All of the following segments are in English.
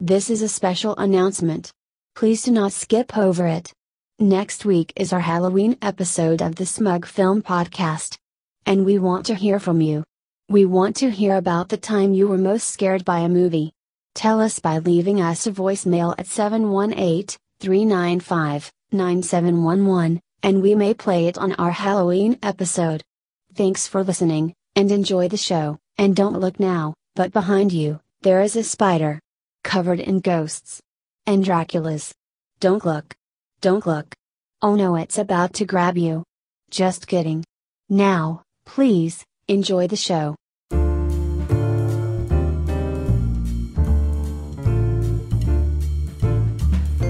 This is a special announcement. Please do not skip over it. Next week is our Halloween episode of the Smug Film Podcast. And we want to hear from you. We want to hear about the time you were most scared by a movie. Tell us by leaving us a voicemail at 718 395 9711, and we may play it on our Halloween episode. Thanks for listening, and enjoy the show. And don't look now, but behind you, there is a spider. Covered in ghosts. And Draculas. Don't look. Don't look. Oh no, it's about to grab you. Just kidding. Now, please, enjoy the show.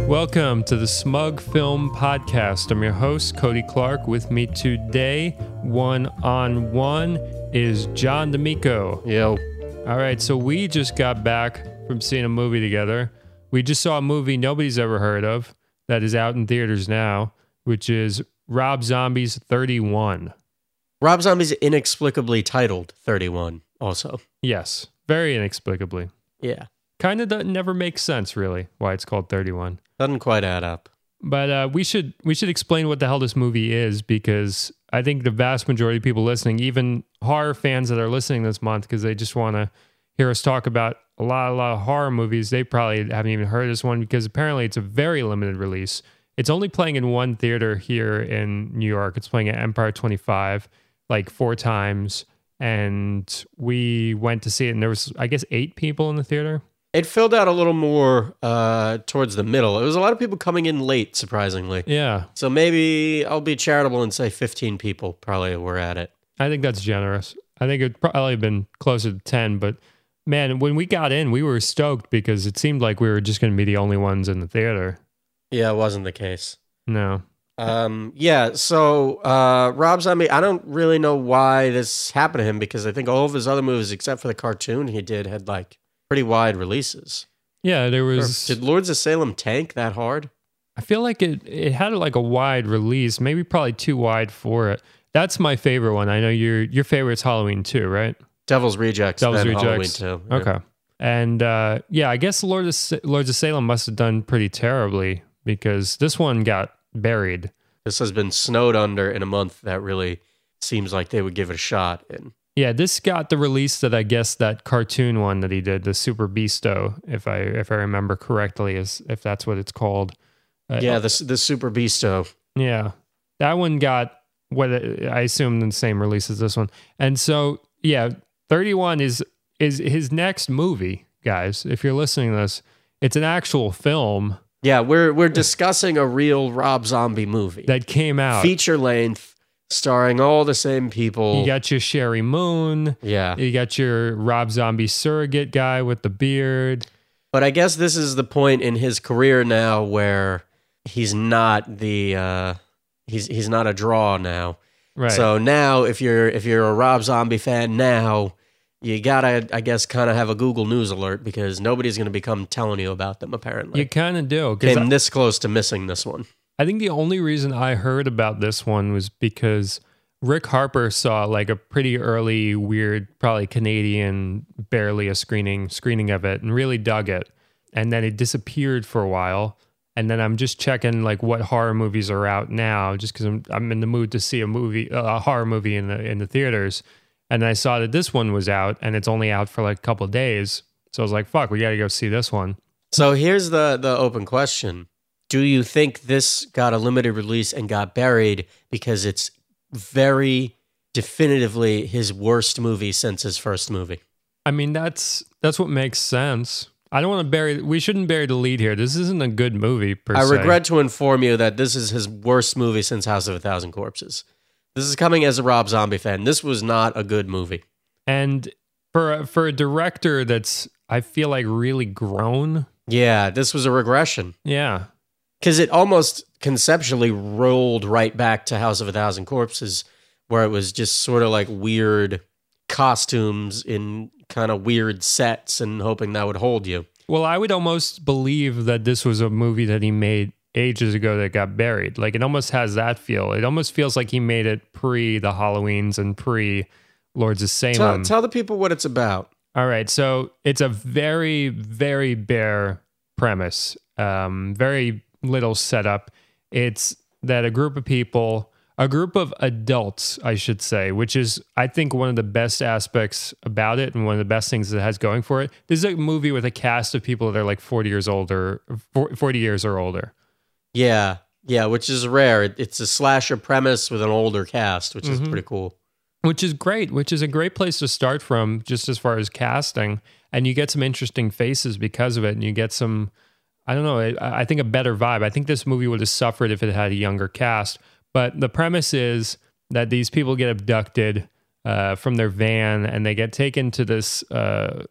Welcome to the Smug Film Podcast. I'm your host, Cody Clark. With me today, one on one, is John D'Amico. Yo. All right, so we just got back from seeing a movie together. We just saw a movie nobody's ever heard of that is out in theaters now, which is Rob Zombie's 31. Rob Zombie's inexplicably titled 31 also. Yes, very inexplicably. Yeah. Kind of never makes sense, really, why it's called 31. Doesn't quite add up. But uh, we should we should explain what the hell this movie is because I think the vast majority of people listening, even horror fans that are listening this month, because they just want to hear us talk about a lot a lot of horror movies, they probably haven't even heard this one because apparently it's a very limited release. It's only playing in one theater here in New York. It's playing at Empire 25 like four times, and we went to see it, and there was I guess eight people in the theater. It filled out a little more uh, towards the middle. It was a lot of people coming in late, surprisingly. Yeah, So maybe I'll be charitable and say 15 people probably were at it. I think that's generous. I think it'd probably been closer to 10, but man, when we got in, we were stoked because it seemed like we were just going to be the only ones in the theater. Yeah, it wasn't the case. No. Um, yeah, so uh, Rob Zombie, I don't really know why this happened to him because I think all of his other movies, except for the cartoon he did, had like pretty wide releases. Yeah, there Or was. did Lords of Salem tank that hard? I feel like it, it had like a wide release, maybe probably too wide for it. That's my favorite one. I know your your favorite's Halloween too, right? Devil's Rejects. Devil's Rejects. too. Yeah. Okay. And uh, yeah, I guess Lord of, Sa- Lords of Salem must have done pretty terribly because this one got buried. This has been snowed under in a month that really seems like they would give it a shot in. Yeah, this got the release that I guess that cartoon one that he did, the Superbeasto, if I if I remember correctly, is if that's what it's called. Uh, Yeah, the the Superbeasto. yeah, that one got what I assume the same release as this one, and so yeah, thirty one is is his next movie, guys. If you're listening to this, it's an actual film Yeah, we're we're discussing a real Rob Zombie movie, that came out. feature length, starring all the same people. You got your Sheri Moon. yeah, You got your Rob Zombie surrogate guy with the beard. but I guess this is the point in his career now where he's not the uh, he's he's not a draw now. Right. So now, if you're if you're a Rob Zombie fan now, you gotta I guess kind of have a Google News alert because nobody's gonna become telling you about them. Apparently, you kind of do. came this close to missing this one. I think the only reason I heard about this one was because Rick Harper saw like a pretty early, weird, probably Canadian, barely a screening screening of it, and really dug it. And then it disappeared for a while. And then I'm just checking like what horror movies are out now, just because I'm I'm in the mood to see a movie, a horror movie in the in the theaters. And I saw that this one was out, and it's only out for like a couple of days. So I was like, "Fuck, we got to go see this one." So here's the the open question: Do you think this got a limited release and got buried because it's very definitively his worst movie since his first movie? I mean, that's that's what makes sense. I don't want to bury. We shouldn't bury the lead here. This isn't a good movie per se. I se. regret to inform you that this is his worst movie since House of a Thousand Corpses. This is coming as a Rob Zombie fan. This was not a good movie. And for a, for a director that's I feel like really grown. Yeah, this was a regression Yeah, because it almost conceptually rolled right back to House of a Thousand Corpses, where it was just sort of like weird costumes in kind of weird sets and hoping that would hold you. Well, I would almost believe that this was a movie that he made ages ago that got buried. Like it almost has that feel. It almost feels like he made it pre the Halloweens and pre Lords of Tell, Salem. tell the people what it's about. All right. So it's a very, very bare premise, um, very little setup. It's that a group of people, a group of adults, I should say, which is, I think, one of the best aspects about it and one of the best things that it has going for it. This is a movie with a cast of people that are like 40 years older, 40 years or older. Yeah, yeah, which is rare. It's a slasher premise with an older cast, which is pretty cool. which is great, which is a great place to start from just as far as casting. And you get some interesting faces because of it. And you get some, I don't know, I, I think a better vibe. I think this movie would have suffered if it had a younger cast. But the premise is that these people get abducted uh, from their van and they get taken to this uh,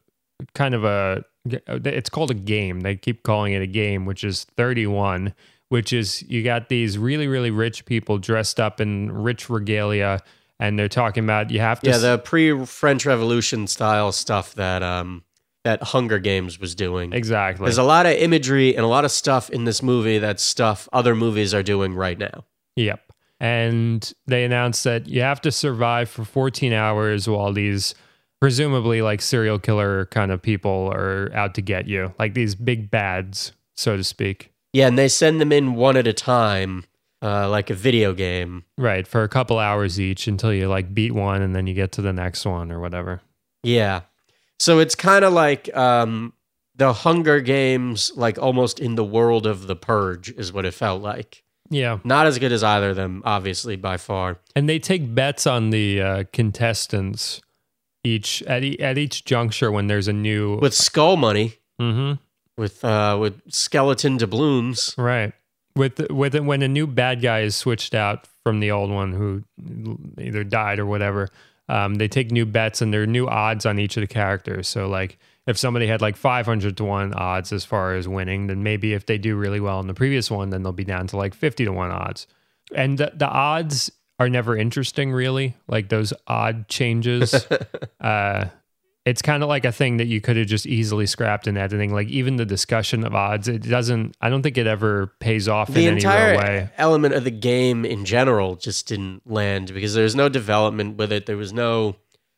kind of a, it's called a game. They keep calling it a game, which is 31, which is you got these really, really rich people dressed up in rich regalia. And they're talking about you have to Yeah, the pre French Revolution style stuff that um that Hunger Games was doing. Exactly. There's a lot of imagery and a lot of stuff in this movie that's stuff other movies are doing right now. Yep. And they announced that you have to survive for 14 hours while these presumably like serial killer kind of people are out to get you, like these big bads, so to speak. Yeah, and they send them in one at a time, uh, like a video game. Right. For a couple hours each until you like beat one and then you get to the next one or whatever. Yeah. So it's kind of like um, the Hunger Games, like almost in the world of the Purge, is what it felt like. Yeah. Not as good as either of them, obviously, by far. And they take bets on the uh, contestants each at, e- at each juncture when there's a new. With skull money, hmm with uh, with skeleton doubloons. Right. With with when a new bad guy is switched out from the old one who either died or whatever, um, they take new bets and there are new odds on each of the characters. So like if somebody had like 500 to 1 odds as far as winning, then maybe if they do really well in the previous one, then they'll be down to like 50 to 1 odds. And the, the odds are never interesting really, like those odd changes. uh it's kind of like a thing that you could have just easily scrapped in editing. Like even the discussion of odds, it doesn't. I don't think it ever pays off The in any real entire way. element of the game in general just didn't land because there was no development with it. There was no,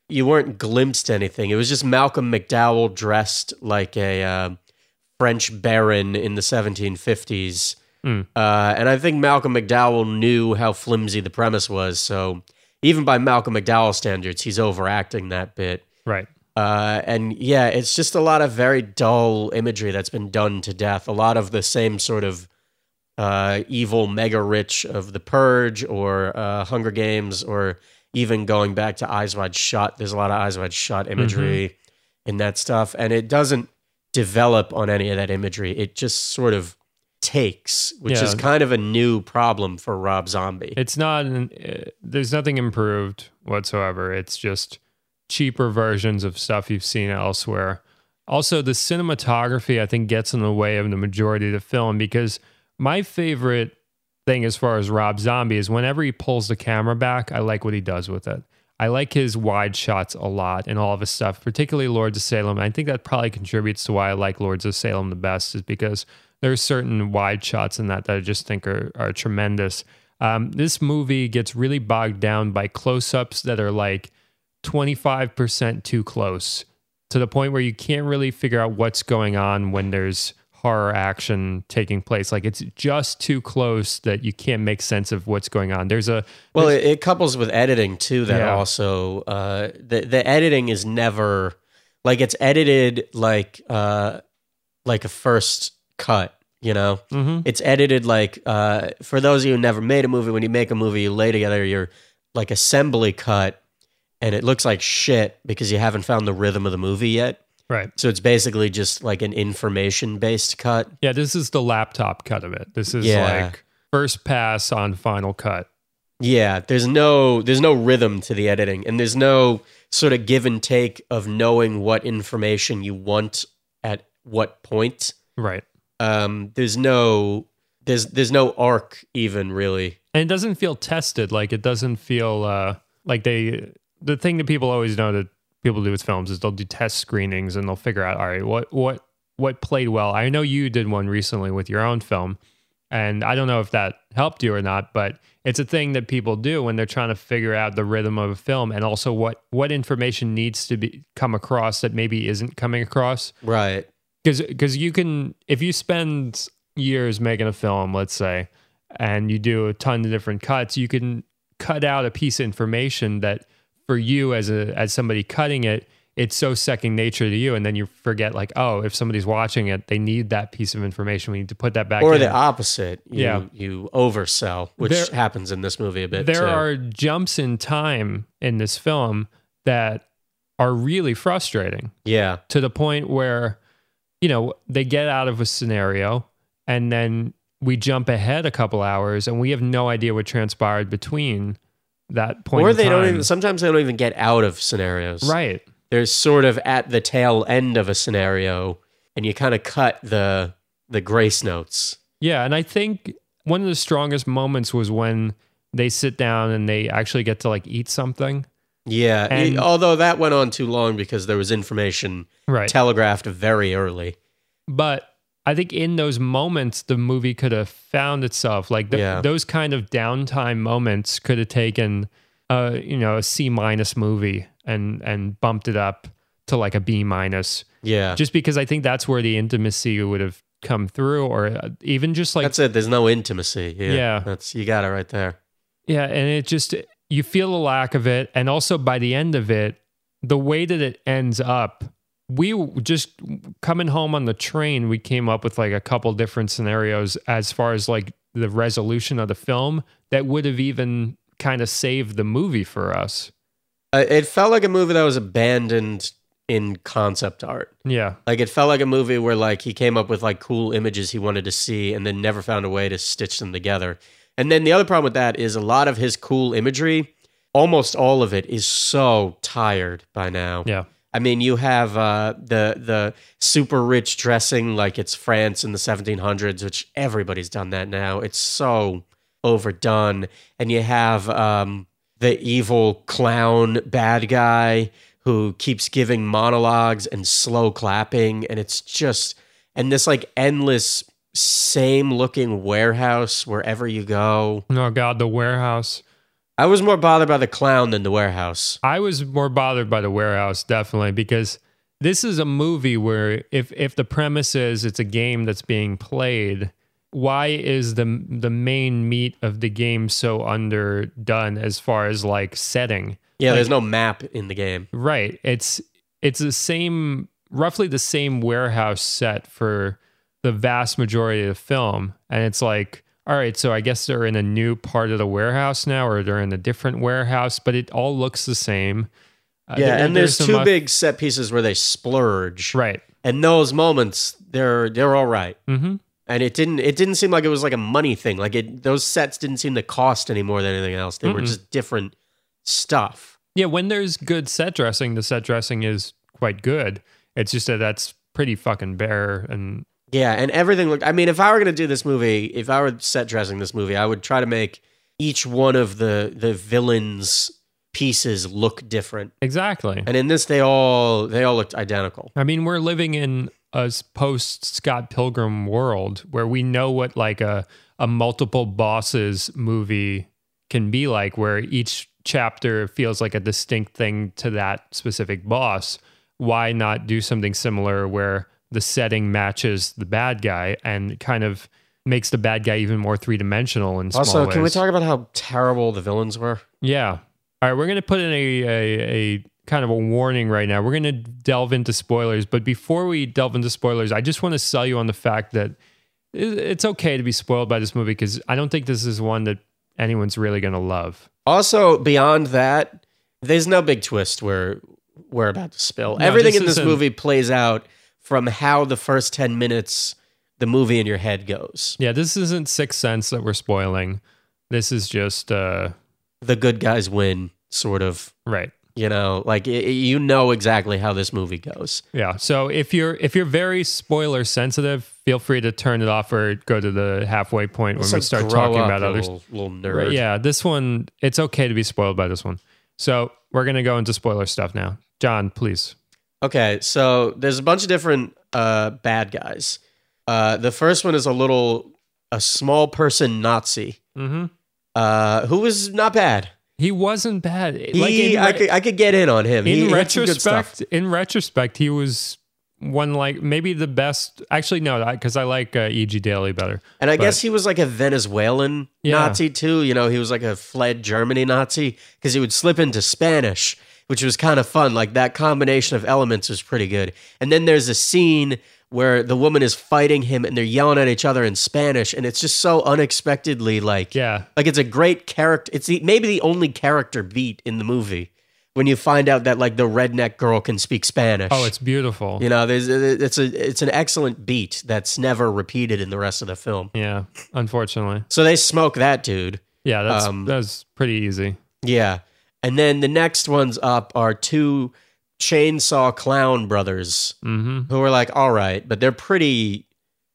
you weren't glimpsed anything. It was just Malcolm McDowell dressed like a uh, French baron in the 1750s. Hmm. Uh, and I think Malcolm McDowell knew how flimsy the premise was. So even by Malcolm McDowell standards, he's overacting that bit. Right. Uh, and yeah, it's just a lot of very dull imagery that's been done to death. A lot of the same sort of uh, evil mega rich of The Purge or uh, Hunger Games, or even going back to Eyes Wide Shut. There's a lot of Eyes Wide Shut imagery in that stuff, and it doesn't develop on any of that imagery. It just sort of takes, which Yeah. is kind of a new problem for Rob Zombie. It's not. An, uh, there's nothing improved whatsoever. It's just cheaper versions of stuff you've seen elsewhere. Also, the cinematography I think gets in the way of the majority of the film because my favorite thing as far as Rob Zombie is whenever he pulls the camera back, I like what he does with it. I like his wide shots a lot and all of his stuff, particularly Lords of Salem. I think that probably contributes to why I like Lords of Salem the best, is because there are certain wide shots in that that I just think are, are tremendous. Um, this movie gets really bogged down by close ups that are like 25% too close to the point where you can't really figure out what's going on when there's horror action taking place. Like it's just too close that you can't make sense of what's going on. There's a Well, it, it couples with editing too. That Yeah. also uh, the the editing is never like it's edited like uh, like a first cut. You know, mm-hmm. it's edited like uh, for those of you who never made a movie. When you make a movie, you lay together your like assembly cut, and it looks like shit because you haven't found the rhythm of the movie yet. right. So it's basically just like an information based cut. Yeah, this is the laptop cut of it. This is Yeah. like first pass on final cut. Yeah, there's no there's no rhythm to the editing and there's no sort of give and take of knowing what information you want at what point. Right. Um there's no there's there's no arc even really. And it doesn't feel tested. Like it doesn't feel uh, like they. The thing that people always know that people do with films is they'll do test screenings and they'll figure out, all right, what what what played well. I know you did one recently with your own film, And I don't know if that helped you or not, but it's a thing that people do when they're trying to figure out the rhythm of a film and also what what information needs to be come across that maybe isn't coming across. Right. Because because you can if you spend years making a film, let's say, and you do a ton of different cuts, you can cut out a piece of information that for you as a as somebody cutting it it's so second nature to you and then you forget like oh if somebody's watching it they need that piece of information we need to put that back Or in. the opposite. You, Yeah. You oversell, which There- happens in this movie a bit. there too. are jumps in time in this film that are really frustrating Yeah. to the point where you know they get out of a scenario and then we jump ahead a couple hours and we have no idea what transpired between that point Or they don't even. Sometimes they don't even get out of scenarios. right They're sort of at the tail end of a scenario, and you kind of cut the the grace notes. Yeah, and I think one of the strongest moments was when they sit down and they actually get to like eat something. Yeah. And- although that went on too long because there was information Right. telegraphed very early. but I think in those moments the movie could have found itself like th- Yeah. those kind of downtime moments could have taken uh you know a C minus movie and and bumped it up to like a B minus Yeah. just because I think that's where the intimacy would have come through or uh, even just like that's it. There's no intimacy. Yeah. Yeah. That's you got it right there. Yeah, and it just you feel the lack of it, and also by the end of it, the way that it ends up, we just coming home on the train, we came up with like a couple different scenarios as far as like the resolution of the film that would have even kind of saved the movie for us. Uh, it felt like a movie that was abandoned in concept art. Yeah, Like it felt like a movie where like he came up with like cool images he wanted to see and then never found a way to stitch them together. And then the other problem with that is a lot of his cool imagery, almost all of it is so tired by now. yeah, I mean, you have uh, the the super rich dressing like it's France in the 1700s, which everybody's done that now. It's so overdone, and you have um, the evil clown bad guy who keeps giving monologues and slow clapping, and it's just and this like endless same looking warehouse wherever you go. oh god, the warehouse. I was more bothered by the clown than the warehouse. I was more bothered by the warehouse definitely because this is a movie where if if the premise is it's a game that's being played, why is the the main meat of the game so underdone as far as like setting? Yeah, Like- there's no map in the game. Right. It's it's the same roughly the same warehouse set for the vast majority of the film and it's like all right, so I guess they're in a new part of the warehouse now or they're in a different warehouse, but it all looks the same. Uh, Yeah, there- and there's, some two big set pieces where they splurge, Right. and those moments they're they're all right. Mm-hmm. And it didn't it didn't seem like it was like a money thing. Like it those sets didn't seem to cost any more than anything else. They were Mm-mm. just different stuff. Yeah, when there's good set dressing, the set dressing is quite good. It's just that that's pretty fucking bare and Yeah, and everything looked. I mean, if I were gonna do this movie, if I were set dressing this movie, I would try to make each one of the the villains pieces look different. exactly. And in this, they all they all looked identical. I mean, we're living in a post Scott Pilgrim world where we know what like a a multiple bosses movie can be like, where each chapter feels like a distinct thing to that specific boss. Why not do something similar where the setting matches the bad guy and kind of makes the bad guy even more three dimensional And Also, can we ways? talk about how terrible the villains were? Yeah. All right, we're going to put in a, a, a kind of a warning right now. We're going to delve into spoilers, but before we delve into spoilers, I just want to sell you on the fact that it's okay to be spoiled by this movie because I don't think this is one that anyone's really going to love. Also, beyond that, there's no big twist we're we're about to spill. No, Everything in this movie plays out from how the first ten minutes the movie in your head goes. Yeah, this isn't Sixth Sense that we're spoiling. This is just uh The good guys win, sort of. right. You know, like y- you know exactly how this movie goes. Yeah. So if you're if you're very spoiler sensitive, feel free to turn it off or go to the halfway point when It's we like, start talking about you other little, little nerd. Right, yeah, this one, it's okay to be spoiled by this one. So we're going to go into spoiler stuff now. John, please. Okay, so there's a bunch of different uh, bad guys. Uh, the first one is a little a small person Nazi hmm uh, who was not bad. He wasn't bad. He, like in, I, could, I could get in on him. In he retrospect, in retrospect, he was one like maybe the best. Actually, no, because I like uh, E.G. Daily better. And I But- guess he was like a Venezuelan Yeah. Nazi too. You know, he was like a fled Germany Nazi because he would slip into Spanish, which was kind of fun. Like that combination of elements was pretty good. And then there's a scene where the woman is fighting him and they're yelling at each other in Spanish, and it's just so unexpectedly like Yeah, like it's a great character. It's the, maybe the only character beat in the movie when you find out that like the redneck girl can speak Spanish. Oh, it's beautiful. you know, there's it's a it's an excellent beat that's never repeated in the rest of the film. Yeah, unfortunately. So they smoke that dude. Yeah, that's Um, that's pretty easy. Yeah. And then the next ones up are two chainsaw clown brothers hmm who are like, all right, but they're pretty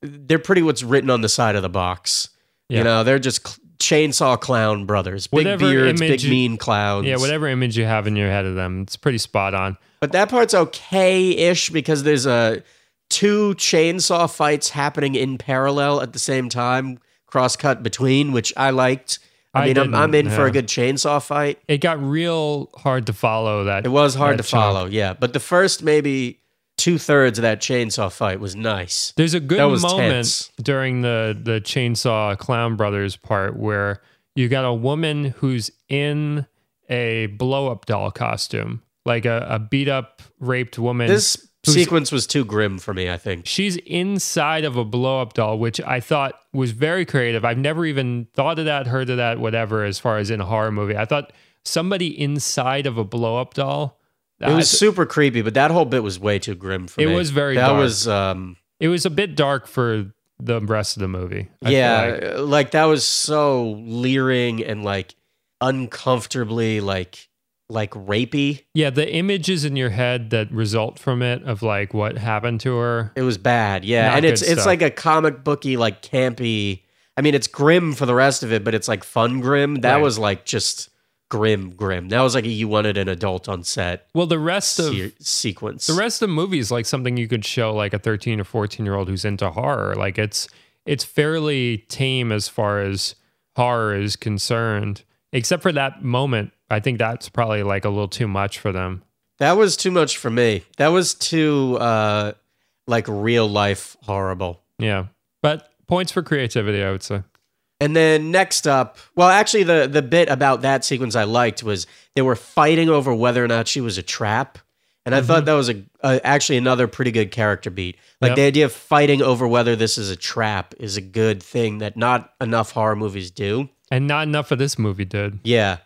they're pretty what's written on the side of the box. Yeah. You know, they're just cl- chainsaw clown brothers. Big Whatever beards, big you- mean clowns. Yeah, whatever image you have in your head of them, it's pretty spot on. But that part's okay-ish because there's a two chainsaw fights happening in parallel at the same time, cross cut between, which I liked. I, I mean, I'm, I'm in didn't, for a good chainsaw fight. It got real hard to follow that. It was hard to chunk. follow, yeah. But the first maybe two thirds of that chainsaw fight was nice. There's a good moment tense. during the the chainsaw clown brothers part where you got a woman who's in a blow up doll costume, like a, a beat up raped woman. This sequence was too grim for me. I think. She's inside of a blow up doll, which I thought was very creative. I've never even thought of that, heard of that, whatever, as far as in a horror movie. I thought somebody inside of a blow up doll. It was super creepy, but that whole bit was way too grim for It me. It was very That dark. was, um, it was a bit dark for the rest of the movie. I yeah, like. like. that was so leering and like uncomfortably like like rapey. Yeah, the images in your head that result from it of like what happened to her. It was bad. Yeah, Not and it's it's stuff. like a comic booky, like campy. I mean, it's grim for the rest of it, but it's like fun grim. That Right. was like just grim, grim. That was like a, you wanted an adult on set Well, the rest of se- sequence. the rest of the movie is like something you could show like a 13 or 14 year old who's into horror. Like it's it's fairly tame as far as horror is concerned, except for that moment. I think that's probably like a little too much for them. that was too much for me. That was too uh like real life horrible. Yeah, but points for creativity, I would say. And then next up, well, actually, the the bit about that sequence I liked was they were fighting over whether or not she was a trap, and I thought that was a, a actually another pretty good character beat. Like Yep. the idea of fighting over whether this is a trap is a good thing that not enough horror movies do. And not enough of this movie did. Yeah,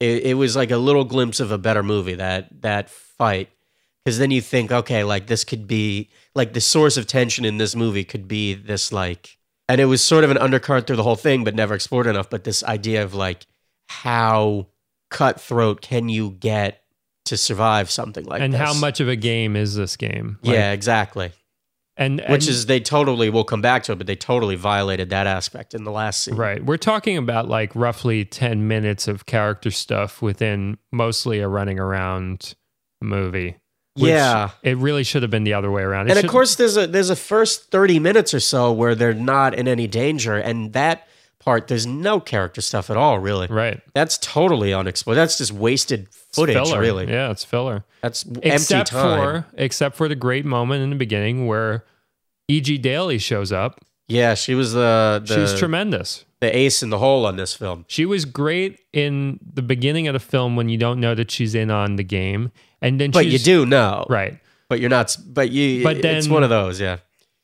it, it was like a little glimpse of a better movie that that fight. Because then you think, okay, like this could be like the source of tension in this movie could be this like, and it was sort of an undercurrent through the whole thing, but never explored enough. But this idea of like how cutthroat can you get to survive something like this? and this? how much of a game is this game? Like, yeah, exactly. And, Which is they totally will come back to it, but they totally violated that aspect in the last scene. Right. We're talking about like roughly 10 minutes of character stuff within mostly a running around movie. which Yeah. It really should have been the other way around. It and of course there's a there's a first 30 minutes or so where they're not in any danger and that part there's no character stuff at all really Right. that's totally unexplored that's just wasted It's footage filler. really Yeah, it's filler. that's Except empty time for except for the great moment in the beginning where E.G. Daily shows up. yeah she was the the, She's tremendous. the ace in the hole on this film She was great in the beginning of the film when you don't know that she's in on the game. And then but you do know right. but you're not but you But then, it's one of those yeah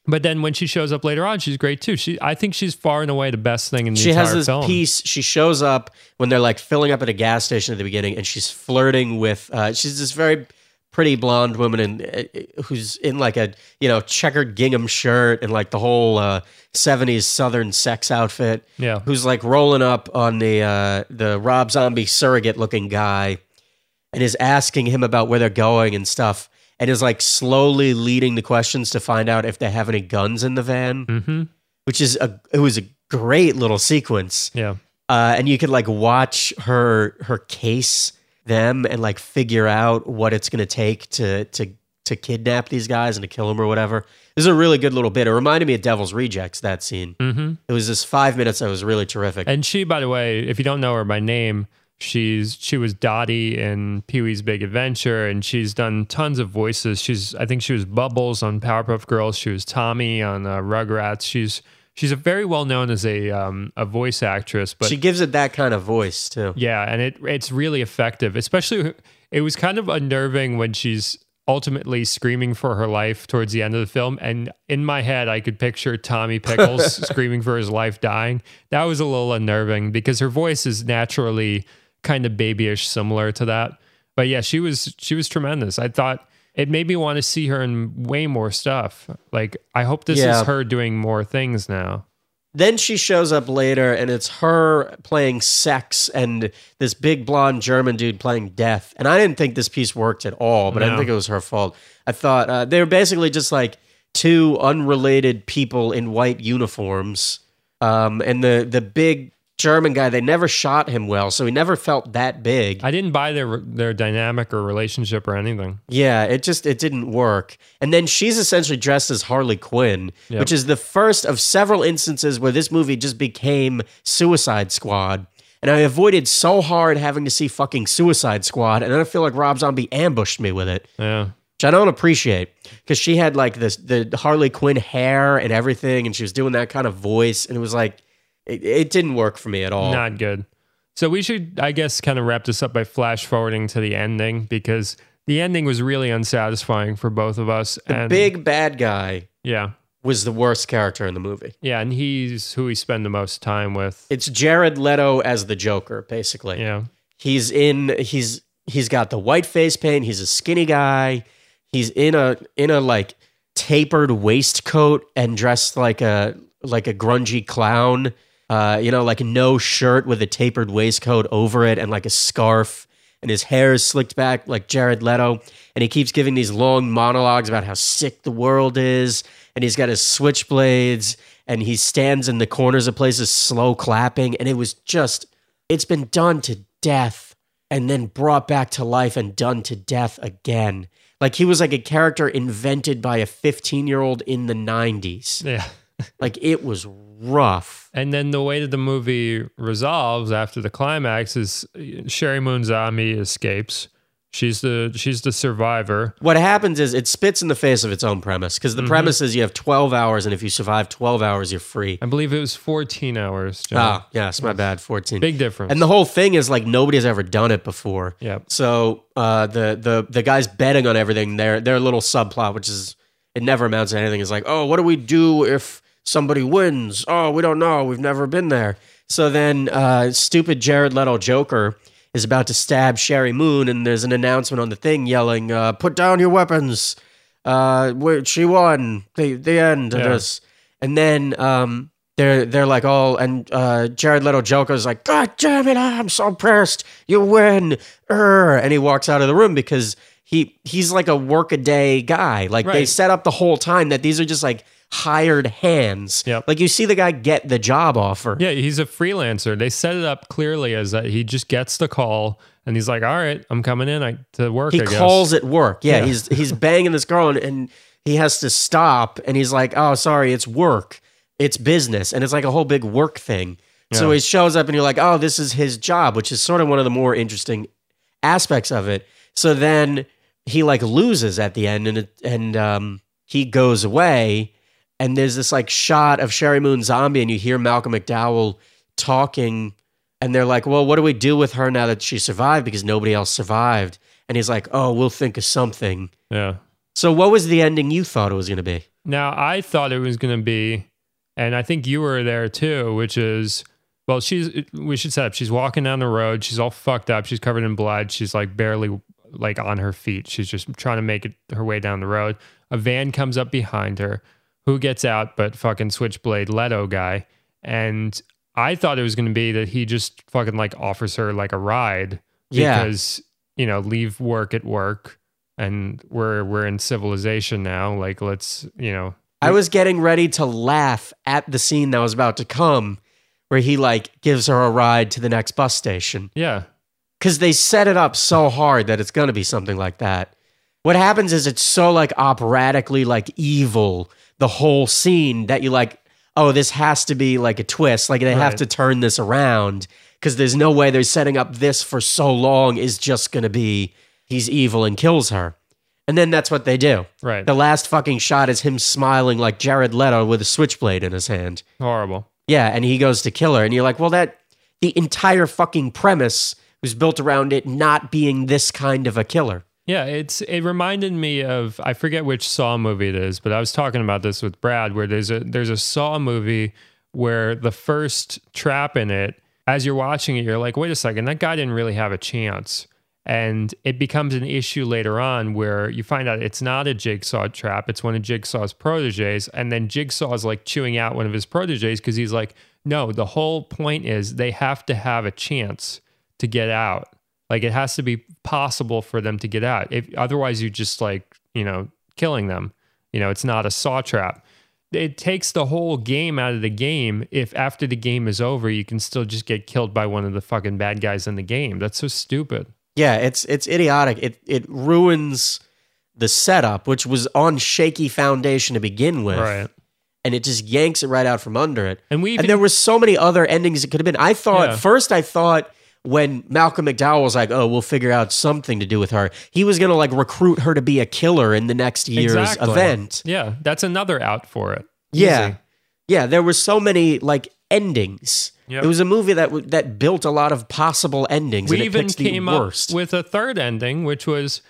But then when she shows up later on, she's great too. She, I think she's far and away the best thing in the she entire has this film. piece she shows up when they're like filling up at a gas station at the beginning and she's flirting with uh, she's this very pretty blonde woman and uh, who's in like a you know checkered gingham shirt and like the whole uh, 70s southern sex outfit Yeah. who's like rolling up on the uh, the rob zombie surrogate looking guy and is asking him about where they're going and stuff and is like slowly leading the questions to find out if they have any guns in the van Mm-hmm. which is a it was a great little sequence Yeah. uh, and you could like watch her her case them and like figure out what it's going to take to to to kidnap these guys and to kill them or whatever. This is a really good little bit. It reminded me of Devil's Rejects that scene. hmm It was this five minutes that was really terrific. And she, by the way, if you don't know her by name, she's she was Dottie in Pee Wee's Big Adventure, and she's done tons of voices. She's I think she was Bubbles on Powerpuff Girls. She was Tommy on uh, Rugrats. She's she's a very well known as a um, a voice actress, but she gives it that kind of voice too. yeah, and it it's really effective. Especially, it was kind of unnerving when she's ultimately screaming for her life towards the end of the film. And in my head, I could picture Tommy Pickles screaming for his life dying. That was a little unnerving because her voice is naturally kind of babyish, similar to that. But yeah, she was she was tremendous. I thought it made me want to see her in way more stuff. Like I hope this Yeah. is her doing more things now. Then she shows up later, and it's her playing sex and this big blonde German dude playing death. And I didn't think this piece worked at all, but I didn't think it was her fault. I thought uh, they were basically just like two unrelated people in white uniforms. Um, and the the big German guy, they never shot him well, so he never felt that big. I didn't buy their their dynamic or relationship or anything. Yeah, it just it didn't work. And then she's essentially dressed as Harley Quinn, Yep. which is the first of several instances where this movie just became Suicide Squad. And I avoided so hard having to see fucking Suicide Squad, and then I feel like Rob Zombie ambushed me with it, Yeah. which I don't appreciate because she had like this the Harley Quinn hair and everything, and she was doing that kind of voice, and it was like it, it didn't work for me at all. Not good. So we should, I guess, kind of wrap this up by flash forwarding to the ending because the ending was really unsatisfying for both of us. the and big bad guy yeah, was the worst character in the movie. yeah, and he's who we spend the most time with. It's Jared Leto as the Joker, basically. Yeah, He's in he's he's got the white face paint, he's a skinny guy. He's in a in a like tapered waistcoat and dressed like a like a grungy clown. Uh, you know, like no shirt with a tapered waistcoat over it and like a scarf and his hair is slicked back like Jared Leto and he keeps giving these long monologues about how sick the world is and he's got his switchblades and he stands in the corners of places slow clapping and it was just it's been done to death and then brought back to life and done to death again. Like he was like a character invented by a 15 year old in the 90s. yeah. Like it was rough. And then the way that the movie resolves after the climax is Sheri Moon Zombie escapes. She's the she's the survivor. What happens is it spits in the face of its own premise because the premise is you have 12 hours and if you survive 12 hours, you're free. I believe it was 14 hours. John. Ah, yes, my bad, 14. Big difference. And the whole thing is like nobody has ever done it before. Yeah. So uh, the the the guys betting on everything, their their little subplot, which is it never amounts to anything, is like, oh, what do we do if somebody wins? Oh, we don't know. We've never been there. So then, uh, stupid Jared Leto Joker is about to stab Sheri Moon, and there's an announcement on the thing yelling, uh, "Put down your weapons." Uh, she won. The the end of Yeah. this, and then um, they're they're like all and uh, Jared Leto Joker's like, God damn it, I'm so pissed. You win. Err. And he walks out of the room because he he's like a workaday guy. Like they set up the whole time that these are just like hired hands. Yep. Like you see the guy get the job offer. Yeah, he's a freelancer. They set it up clearly as that he just gets the call and he's like, "All right, I'm coming in I, to work." He I guess. calls it work. Yeah, Yeah. he's he's banging this girl and, and he has to stop and he's like, "Oh, sorry, it's work. It's business." And it's like a whole big work thing. So he shows up and you're like, "Oh, this is his job," which is sort of one of the more interesting aspects of it. So then he like loses at the end and it, and um he goes away and there's this like shot of Sheri Moon Zombie and you hear Malcolm McDowell talking and they're like, "Well, what do we do with her now that she survived because nobody else survived?" And he's like, "Oh, we'll think of something." Yeah. So, what was the ending you thought it was going to be? Now I thought it was going to be, and I think you were there too, which is, well, she's. We should set up. She's walking down the road. She's all fucked up. She's covered in blood. She's like barely like on her feet. She's just trying to make it her way down the road. A van comes up behind her. Who gets out? But fucking Switchblade Leto guy. And I thought it was going to be that he just fucking like offers her like a ride Yeah. because you know leave work at work and we're we're in civilization now like let's you know I was getting ready to laugh at the scene that was about to come, where he like gives her a ride to the next bus station yeah because they set it up so hard that it's going to be something like that. what happens is it's so like operatically like evil the whole scene that you like oh this has to be like a twist like they have to turn this around because there's no way they're setting up this for so long is just gonna be he's evil and kills her and then that's what they do Right. the last fucking shot is him smiling like jared leto with a switchblade in his hand Horrible. yeah, and he goes to kill her, and you're like, well, that the entire fucking premise was built around it not being this kind of a killer. Yeah, it's it reminded me of I forget which Saw movie it is, but I was talking about this with Brad where there's a there's a Saw movie where the first trap in it, as you're watching it, you're like, wait a second, that guy didn't really have a chance. And it becomes an issue later on where you find out it's not a jigsaw trap, it's one of Jigsaw's proteges. And then Jigsaw's like chewing out one of his proteges because he's like, no, the whole point is they have to have a chance to get out. Like it has to be possible for them to get out. If otherwise you just like, you know, killing them. You know, it's not a saw trap. It takes the whole game out of the game if after the game is over you can still just get killed by one of the fucking bad guys in the game. That's so stupid. Yeah, it's it's idiotic. It it ruins the setup, which was on shaky foundation to begin with, Right. and it just yanks it right out from under it. And we even and there were so many other endings it could have been. I thought Yeah. first, I thought when Malcolm McDowell was like, "Oh, we'll figure out something to do with her," he was gonna like recruit her to be a killer in the next year's Exactly. event. Yeah, that's another out for it. Yeah. Easy. Yeah, there were so many like endings. Yep. It was a movie that w- that built a lot of possible endings. we and even came up with a third ending, which was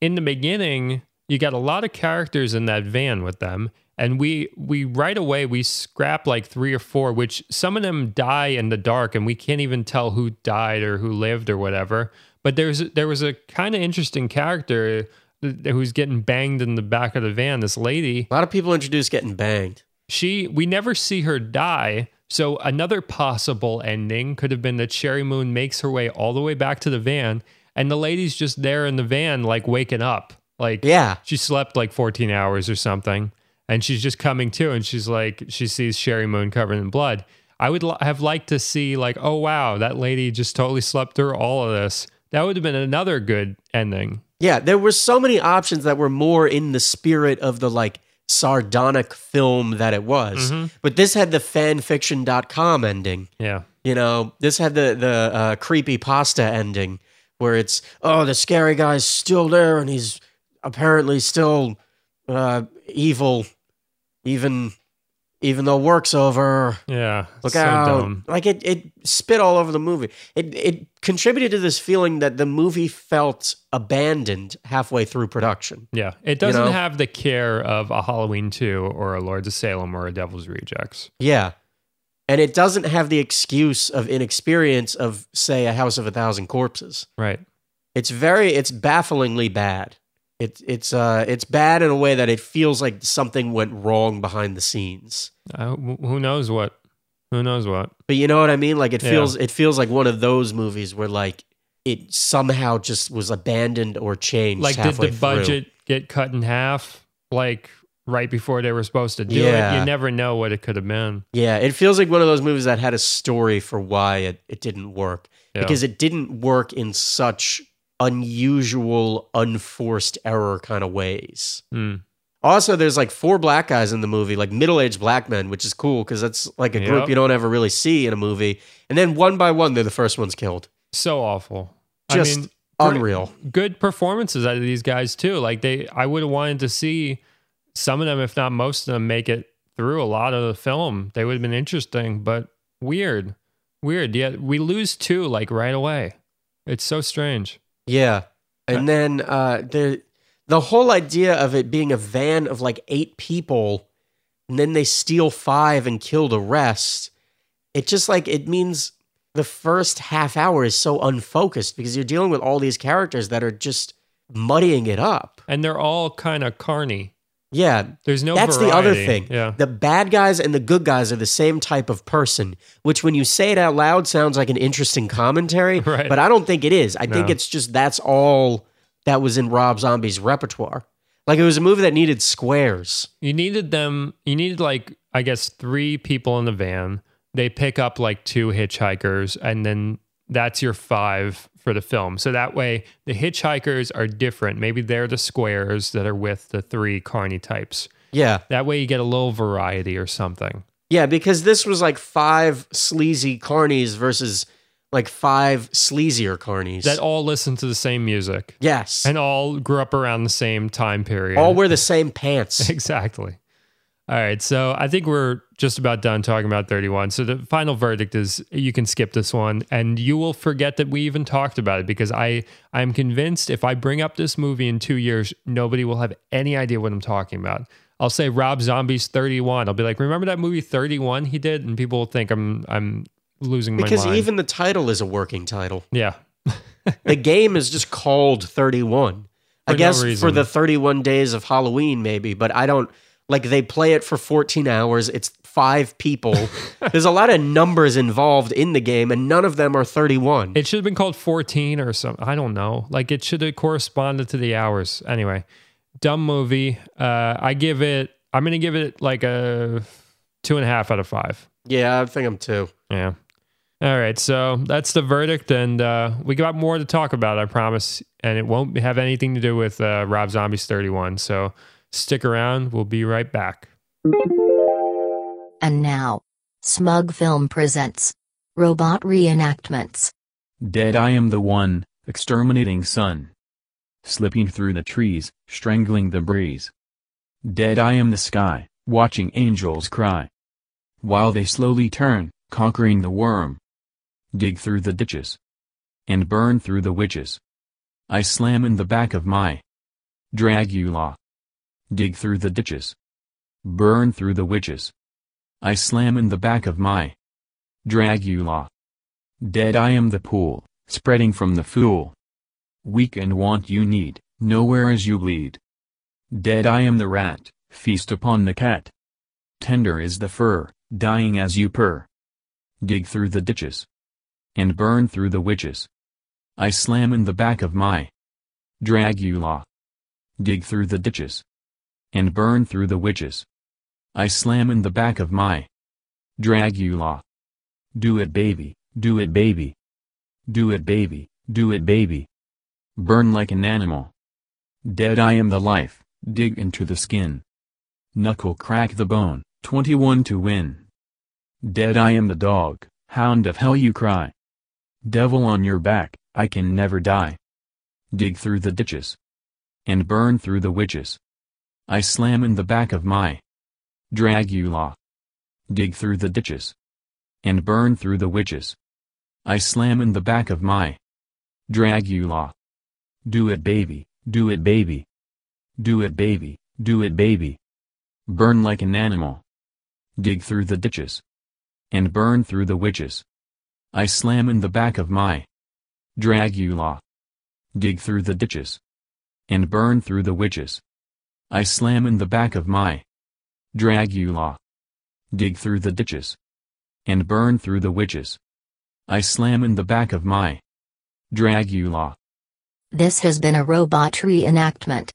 in the beginning. You got a lot of characters in that van with them, and we we right away we scrap like three or four, which some of them die in the dark, and we can't even tell who died or who lived or whatever. But there's there was a kind of interesting character th- who's getting banged in the back of the van. This lady, a lot of people introduced getting banged. she we never see her die so another possible ending could have been that sheri moon makes her way all the way back to the van and the lady's just there in the van like waking up like Yeah. she slept like 14 hours or something and she's just coming to and she's like she sees sheri moon covered in blood i would li- have liked to see like oh wow that lady just totally slept through all of this that would have been another good ending Yeah, there were so many options that were more in the spirit of the like sardonic film that it was. Mm-hmm. But this had the fanfiction.com ending. yeah You know, this had the the uh, creepy pasta ending where it's oh the scary guy's still there and he's apparently still uh, evil, even even though work's over. yeah Look so out! dumb. Like it, it spit all over the movie. It it contributed to this feeling that the movie felt abandoned halfway through production. Yeah, it doesn't know? have the care of a Halloween 2 or a Lords of Salem or a Devil's Rejects. Yeah. And it doesn't have the excuse of inexperience of, say, a House of a Thousand Corpses. Right. It's very, it's bafflingly bad. It's it's uh it's bad in a way that it feels like something went wrong behind the scenes. Uh, who knows what? Who knows what? But you know what I mean? Like it Yeah. feels it feels like one of those movies where like it somehow just was abandoned or changed. Like, did the through. budget get cut in half? Like, right before they were supposed to do Yeah. it? You never know what it could have been. Yeah, it feels like one of those movies that had a story for why it, it didn't work. Yeah. Because it didn't work in such unusual, unforced error kind of ways. Hmm. Also, there's like four black guys in the movie, like middle aged black men, which is cool because that's like a group you don't ever really see in a movie. And then one by one, they're the first ones killed. So awful. Just I mean, unreal. good performances out of these guys too. Like they, I would have wanted to see some of them, if not most of them, make it through a lot of the film. They would have been interesting, but weird, weird. Yeah, we lose two like right away. It's so strange. Yeah. And then uh, the the whole idea of it being a van of like eight people, and then they steal five and kill the rest. It just like it means the first half hour is so unfocused because you're dealing with all these characters that are just muddying it up. And they're all kind of carny. Yeah, There's no. that's the other thing. Yeah. The bad guys and the good guys are the same type of person, which when you say it out loud sounds like an interesting commentary, Right. but I don't think it is. I think it's just that's all that was in Rob Zombie's repertoire. Like it was a movie that needed squares. You needed them. You needed like I guess three people in the van. They pick up like two hitchhikers, and then that's your five for the film. So that way the hitchhikers are different. Maybe they're the squares that are with the three carny types. Yeah. That way you get a little variety or something. Yeah, because this was like five sleazy carnies versus like five sleazier carnies. That all listen to the same music yes. and all grew up around the same time period. all wear the same pants. Exactly. All right. So I think we're just about done talking about 31. So the final verdict is you can skip this one and you will forget that we even talked about it because I I'm convinced if I bring up this movie in 2 years nobody will have any idea what I'm talking about. I'll say Rob Zombie's 31. I'll be like, "Remember that movie 31 he did?" And people will think I'm I'm losing my because mind. even the title is a working title. yeah. The game is just called 31. I For no guess for the 31 days of Halloween, maybe, but I don't like they play it for 14 hours. It's five people. There's a lot of numbers involved in the game, and none of them are 31. It should have been called 14 or something. I don't know. Like it should have corresponded to the hours. Anyway, dumb movie. Uh, I give it, I'm going to give it like a two and a half out of five. yeah, I think I'm two. Yeah. All right. So that's the verdict. And uh, we got more to talk about, I promise. And it won't have anything to do with uh, Rob Zombie's 31. So stick around. We'll be right back. And now, Smug Film presents Robot Reenactments. Dead I am the one, exterminating sun. Slipping through the trees, strangling the breeze. Dead I am the sky, watching angels cry. While they slowly turn, conquering the worm. Dig through the ditches. And burn through the witches. I slam in the back of my Dragula. Dig through the ditches. Burn through the witches. I slam in the back of my Dragula. Dead I am the pool, spreading from the fool. Weak and want you need, nowhere as you bleed. Dead I am the rat, feast upon the cat. Tender is the fur, dying as you purr. Dig through the ditches. And burn through the witches. I slam in the back of my Dragula. Dig through the ditches. And burn through the witches. I slam in the back of my Dragula. Do it baby, do it baby. Do it baby, do it baby. Burn like an animal. Dead I am the life, dig into the skin. Knuckle crack the bone, 21 to win. Dead I am the dog, hound of hell you cry. Devil on your back, I can never die. Dig through the ditches. And burn through the witches. I slam in the back of my Dragula. Dig through the ditches. And burn through the witches. I slam in the back of my Dragula. Do it baby, do it baby. Do it baby, do it baby. Burn like an animal. Dig through the ditches. And burn through the witches. I slam in the back of my Dragula. Dig through the ditches. And burn through the witches. I slam in the back of my Dragula. Dig through the ditches. And burn through the witches. I slam in the back of my Dragula. This has been a robot reenactment.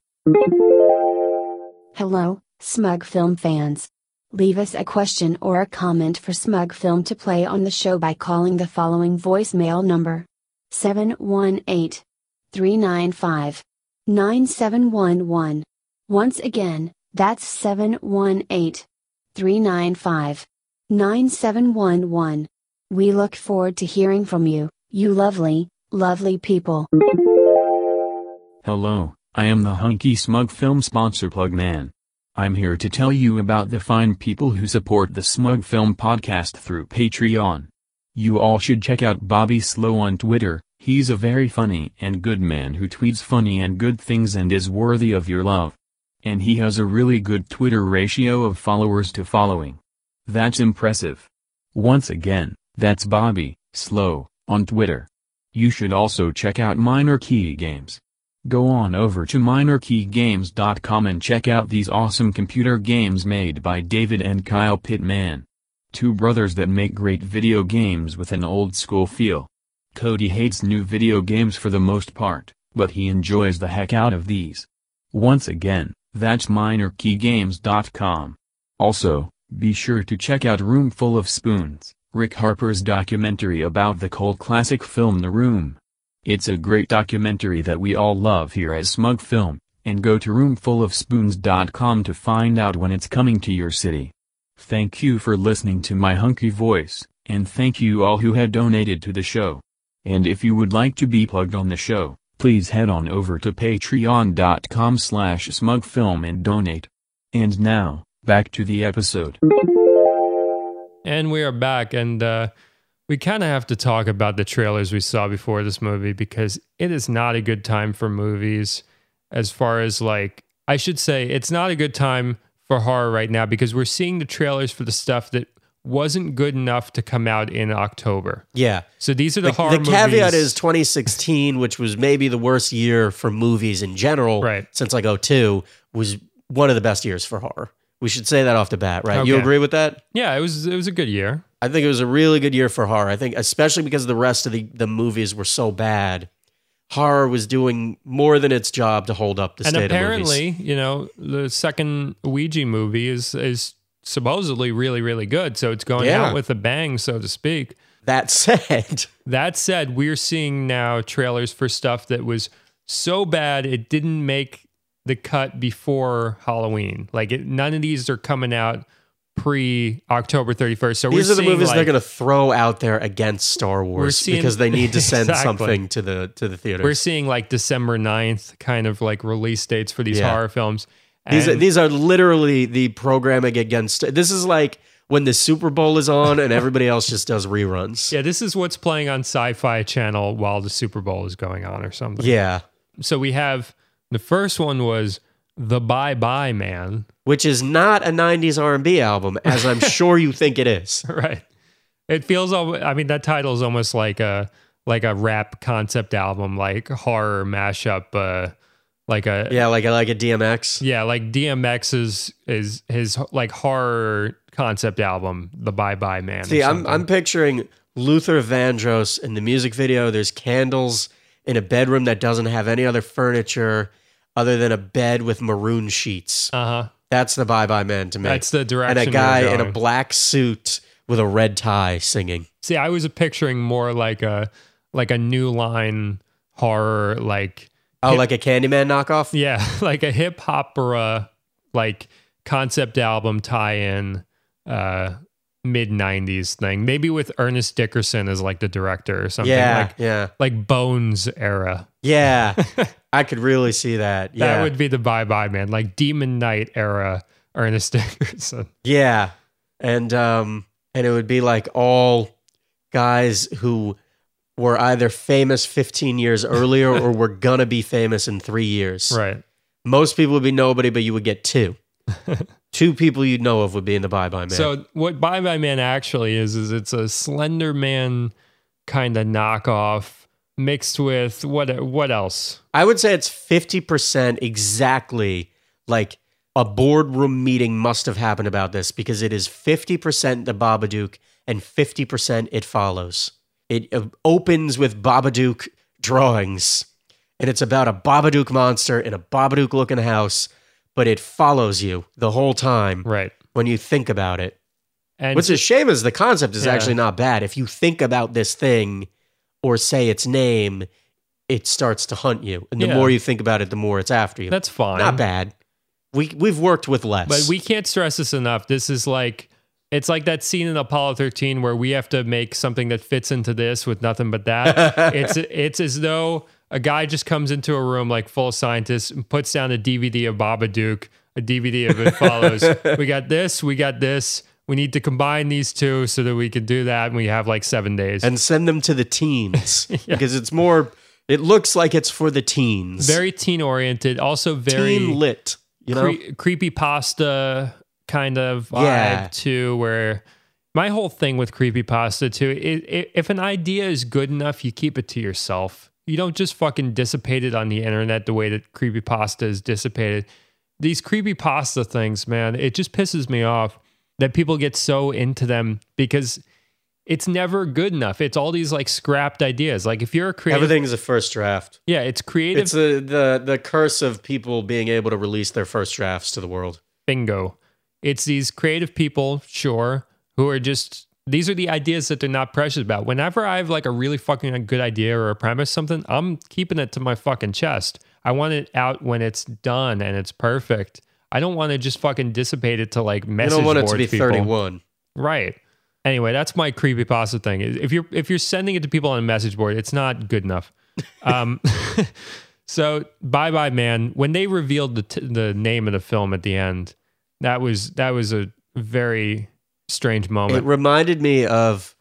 Hello, Smug Film fans. Leave us a question or a comment for Smug Film to play on the show by calling the following voicemail number 718 395 9711. Once again, that's 718 395 9711. We look forward to hearing from you, you lovely, lovely people. Hello, I am the Hunky Smug Film sponsor Plug Man. I'm here to tell you about the fine people who support the Smug Film podcast through Patreon. You all should check out Bobby Slow on Twitter, he's a very funny and good man who tweets funny and good things and is worthy of your love. And he has a really good Twitter ratio of followers to following. That's impressive. Once again, that's Bobby, Slow, on Twitter. You should also check out Minor Key Games. Go on over to minorkeygames.com and check out these awesome computer games made by David and Kyle Pittman. Two brothers that make great video games with an old school feel. Cody hates new video games for the most part, but he enjoys the heck out of these. Once again, that's minorkeygames.com. Also, be sure to check out Room Full of Spoons, Rick Harper's documentary about the cult classic film The Room. It's a great documentary that we all love here at Smug Film, and go to roomfulofspoons.com to find out when it's coming to your city. Thank you for listening to my hunky voice, and thank you all who have donated to the show. And if you would like to be plugged on the show, please head on over to patreon.com slash smugfilm and donate. And now, back to the episode. And we are back, and uh, we kind of have to talk about the trailers we saw before this movie because it is not a good time for movies. As far as like, I should say, it's not a good time for horror right now because we're seeing the trailers for the stuff that wasn't good enough to come out in October. Yeah. So these are the, The, horror the caveat movies- is 2016, which was maybe the worst year for movies in general Right. since like 02, was one of the best years for horror. We should say that off the bat, right? You agree with that? yeah, it was it was a good year. I think it was a really good year for horror. I think, especially because the rest of the, the movies were so bad, horror was doing more than its job to hold up the and state of movies. apparently, you know, the second Ouija movie is is supposedly really really good. So it's going Yeah. out with a bang, so to speak. That said, That said, we're seeing now trailers for stuff that was so bad it didn't make the cut before Halloween. Like it, none of these are coming out pre October 31st. So these are the movies like, they're going to throw out there against Star Wars seeing- because they need to send Exactly. something to the to the theaters. we're seeing like December 9th kind of like release dates for these Yeah. horror films. These are, these are literally the programming against. This is like when the Super Bowl is on and everybody else just does reruns. yeah, this is what's playing on Sci-Fi Channel while the Super Bowl is going on or something. Yeah, So we have the first one was The Bye Bye Man. which is not a '90s R&B album, as I'm sure you think it is. right it feels i mean that title is almost like a like a rap concept album like horror mashup uh like a Yeah, like a, like a DMX. yeah like dmx is is his like horror concept album the bye bye man See, I'm. I'm picturing Luther Vandross in the music video. There's candles in a bedroom that doesn't have any other furniture other than a bed with maroon sheets. uh-huh That's the Bye Bye Man to me. that's the direction and a guy in a black suit with a red tie singing. see i was picturing more like a like a new line horror like Oh, like a Candyman knockoff? Yeah, like a hip opera, like concept album tie-in, uh, mid '90s thing. Maybe with Ernest Dickerson as like the director or something. Yeah, like yeah, like Bones era. yeah. I could really see that. That would be the Bye Bye Man, like Demon Knight era Ernest Dickerson. yeah, and um, and it would be like all guys who were either famous 15 years earlier or were gonna be famous in three years. Right. Most people would be nobody, but you would get two. two people you'd know of would be in the Bye Bye Man. So what Bye Bye Man actually is is it's a Slender Man kind of knockoff mixed with what what else? I would say it's 50% exactly like a boardroom meeting must have happened about this because it is 50% the Babadook and 50% it follows. It opens with Babadook drawings and it's about a Babadook monster in a Babadook looking house, but it follows you the whole time Right. when you think about it. And What's a shame is the concept is Yeah. actually not bad. If you think about this thing or say its name, it starts to hunt you. And the Yeah. more you think about it, the more it's after you. that's fine. not bad. We we've worked with less. But we can't stress this enough. This is like it's like that scene in Apollo 13 where we have to make something that fits into this with nothing but that. it's it's as though a guy just comes into a room like full of scientists and puts down a DVD of Babadook, a DVD of It Follows. we got this, we got this. We need to combine these two so that we can do that. And we have like seven days. and send them to the teens because it's more. It looks like it's for the teens. very teen oriented, also very teen lit. You know. cre- creepy pasta kind of vibe Yeah. too where my whole thing with creepy pasta too i i if an idea is good enough you keep it to yourself you don't just fucking dissipate it on the internet the way that creepy pasta is dissipated these creepy pasta things man it just pisses me off that people get so into them because it's never good enough it's all these like scrapped ideas like if you're a creative Everything is a first draft. yeah it's creative It's the, the the curse of people being able to release their first drafts to the world. bingo. It's these creative people, sure, who are just these are the ideas that they're not precious about. Whenever I have like a really fucking good idea or a premise, something, I'm keeping it to my fucking chest. I want it out when it's done and it's perfect. I don't want to just fucking dissipate it to like You message don't want it to be people. 31. Right. Anyway, that's my creepy pasta thing. If you're if you're sending it to people on a message board, it's not good enough. Um, so bye bye man. When they revealed the t- the name of the film at the end, that was that was a very strange moment. It reminded me of.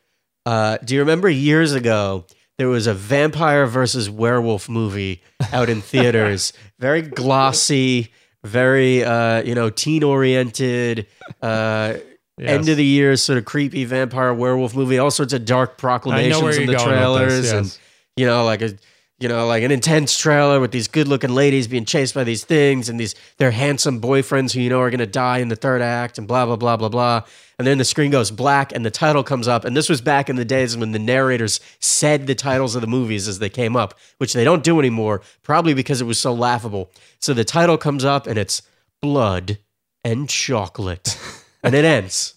Uh, do you remember years ago there was a vampire versus werewolf movie out in theaters? very glossy, very uh, you know teen oriented. Uh, Yes. End of the year, sort of creepy vampire werewolf movie. All sorts of dark proclamations in the trailers, this, and you know, like a you know, like an intense trailer with these good-looking ladies being chased by these things, and these their handsome boyfriends who you know are to die in the third act, and blah blah blah blah blah. And then the screen goes black, and the title comes up. And this was back in the days when the narrators said the titles of the movies as they came up, which they don't do anymore, probably because it was so laughable. So the title comes up, and it's blood and chocolate, and it ends.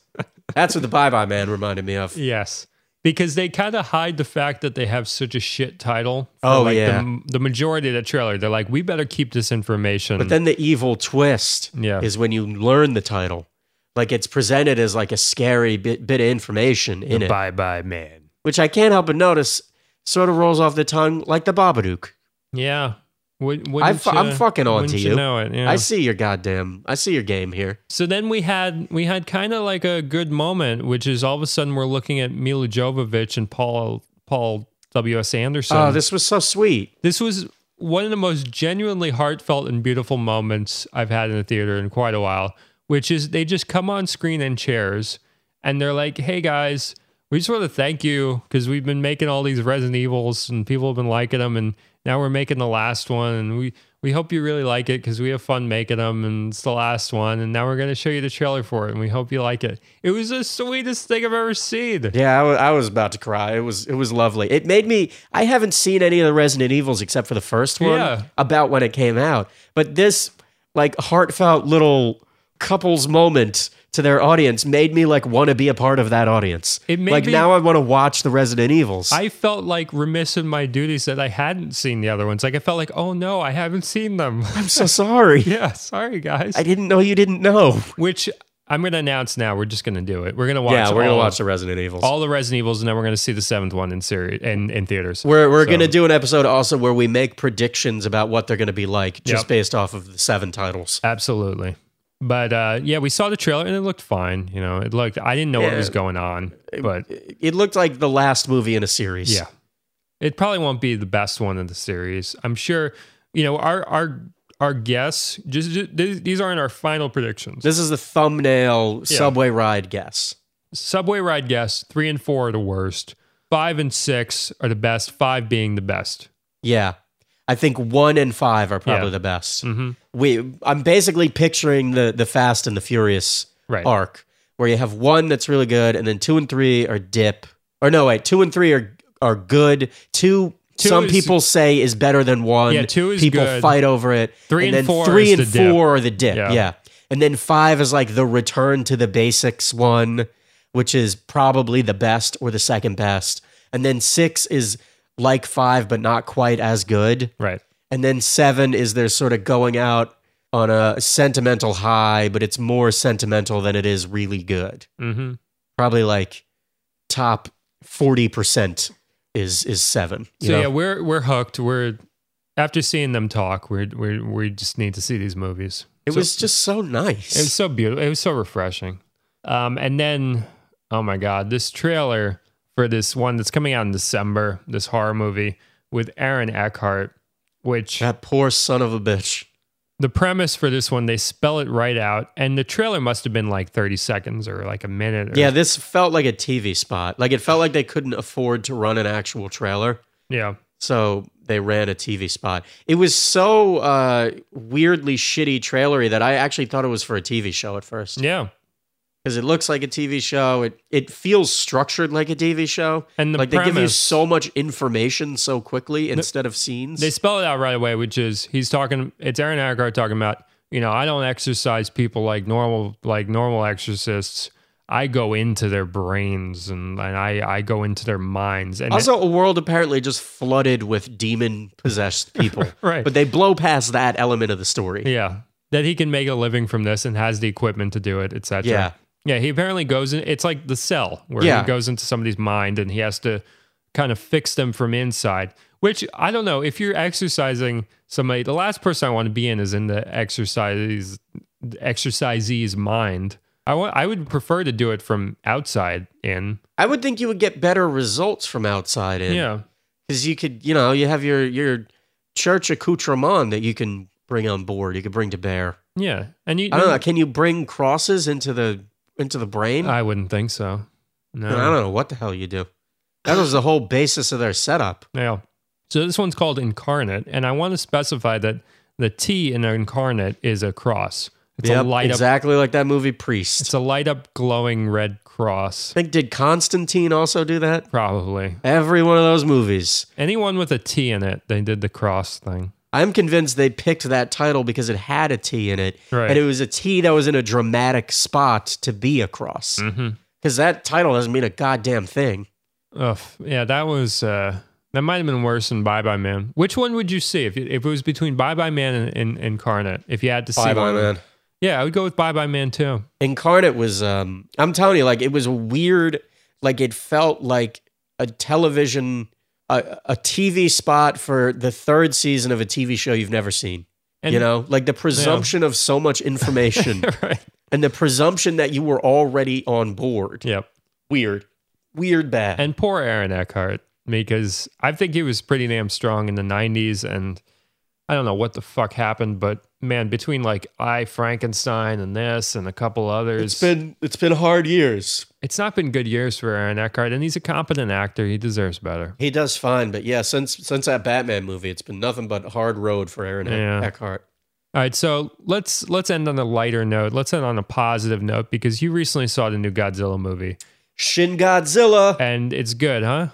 That's what the Bye Bye Man reminded me of. Yes. Because they kind of hide the fact that they have such a shit title. For Oh, like yeah. The, the majority of the trailer, they're like, we better keep this information. But then the evil twist Yeah. is when you learn the title. Like it's presented as like a scary bit, bit of information in it, bye bye man. which I can't help but notice sort of rolls off the tongue like the Babadook. Yeah. Would, I wouldn't fu- I'm you- fucking on to you you. know it. Yeah. I see your goddamn, I see your game here. So then we had we had kind of like a good moment, which is all of a sudden we're looking at Milla Jovovich and Paul Paul W S Anderson. Oh, this was so sweet. this was one of the most genuinely heartfelt and beautiful moments I've had in the theater in quite a while. Which is they just come on screen in chairs and they're like, "Hey guys, we just want to thank you because we've been making all these Resident Evils and people have been liking them, and now we're making the last one, and we we hope you really like it because we have fun making them, and it's the last one, and now we're gonna show you the trailer for it, and we hope you like it. It was the sweetest thing I've ever seen. Yeah, I was about to cry. It was it was lovely. It made me. I haven't seen any of the Resident Evils except for the first one. Yeah. About when it came out, but this like heartfelt little couples moment to their audience made me like want to be a part of that audience. It made like me- now I want to watch the Resident Evils. I felt like remiss in my duties that I hadn't seen the other ones. Like I felt like, oh no, I haven't seen them. I'm so sorry. yeah, sorry guys. I didn't know you didn't know. Which I'm going to announce now. We're just going to do it. We're going to watch. yeah, we're gonna watch the Resident Evils. all the Resident Evils, and then we're going to see the seventh one in series in, in theaters. we're we're So- gonna do an episode also where we make predictions about what they're gonna be like just Yep. based off of the seven titles. absolutely. But uh, yeah, we saw the trailer and it looked fine. You know, it looked. I didn't know what was going on, but It looked like the last movie in a series. yeah, it probably won't be the best one in the series. I'm sure. You know, our our our guess. Just, just these these aren't our final predictions. This is the thumbnail Yeah. subway ride guess. Subway ride guess. Three and four are the worst. Five and six are the best. Five being the best. Yeah. I think one and five are probably Yeah. the best. hmm We I'm basically picturing the the Fast and the Furious Right. arc where you have one that's really good and then two and three are dip. Or no, wait, two and three are are good. Two, Two some is- people say is better than one. Yeah, two is people good. fight over it. Three and and then four three and the dip. four are the dip. Yeah. Yeah. And then five is like the return to the basics one, which is probably the best or the second best. And then six is like five, but not quite as good. Right. And then seven is they're sort of going out on a sentimental high, but it's more sentimental than it is really good. hmm Probably like top forty percent is is seven. So know? yeah, we're we're hooked. We're after seeing them talk, we we we just need to see these movies. it So- was just so nice. it was so beautiful. It was so refreshing. Um, and then oh my god, this trailer for this one that's coming out in December, this horror movie with Aaron Eckhart, which that poor son of a bitch. the premise for this one they spell it right out, and the trailer must have been like thirty seconds or like a minute. Or, Yeah, this felt like a TV spot. Like it felt like they couldn't afford to run an actual trailer. yeah. So they ran a TV spot. It was so uh, weirdly shitty trailery that I actually thought it was for a TV show at first. Yeah. Because it looks like a TV show. It it feels structured like a TV show. And the like they give you so much information so quickly instead of scenes. They spell it out right away, which is he's talking. It's Aaron Eckhart talking about. You know, I don't exercise people like normal, like normal exorcists. I go into their brains and, and I I go into their minds and Also, a world apparently just flooded with demon possessed people. Right. But they blow past that element of the story. yeah that he can make a living from this and has the equipment to do it, etc. Yeah. Yeah, he apparently goes in. It's like the cell where Yeah. he goes into somebody's mind and he has to kind of fix them from inside. Which I don't know if you're exercising somebody. The last person I want to be in is in the exercise exercisee's mind. I want. I would prefer to do it from outside in. I would think you would get better results from outside in. Yeah, Because you could, you know, you have your, your church accoutrement that you can bring on board, you could bring to bear. yeah, and you. I don't know. Can you bring crosses into the into the brain? I wouldn't think so. No. I don't know what the hell you do. That was the whole basis of their setup. Yeah. So this one's called Incarnate, and I want to specify that the T in Incarnate is a cross. It's Yep, a light up. exactly like that movie Priest. It's a light up, glowing red cross. I think did Constantine also do that? Probably Every one of those movies. anyone with a T in it, they did the cross thing. I'm convinced they picked that title because it had a T in it, Right. and it was a T that was in a dramatic spot to be across. cross. Mm-hmm. Because that title doesn't mean a goddamn thing. Ugh, yeah, that was uh, that might have been worse than Bye Bye Man. Which one would you see if you, if it was between Bye Bye Man and, and Incarnate? If you had to see Bye bye man. yeah, I would go with Bye Bye Man too. Incarnate was um I'm telling you like it was weird like it felt like a television a, a TV spot for the third season of a TV show you've never seen. And, you know, like the presumption of so much information right? and the presumption that you were already on board. Yep. Weird. Weird bad. And poor Aaron Eckhart, because I think he was pretty damn strong in the 90s. And I don't know what the fuck happened, but man, between like I, Frankenstein, and this, and a couple others, it's been it's been hard years. it's not been good years for Aaron Eckhart. And he's a competent actor. He deserves better. He does fine, but yeah, since since that Batman movie, it's been nothing but hard road for Aaron Yeah. Eckhart. All right, so let's let's end on a lighter note. Let's end on a positive note because you recently saw the new Godzilla movie, Shin Godzilla. and it's good, huh?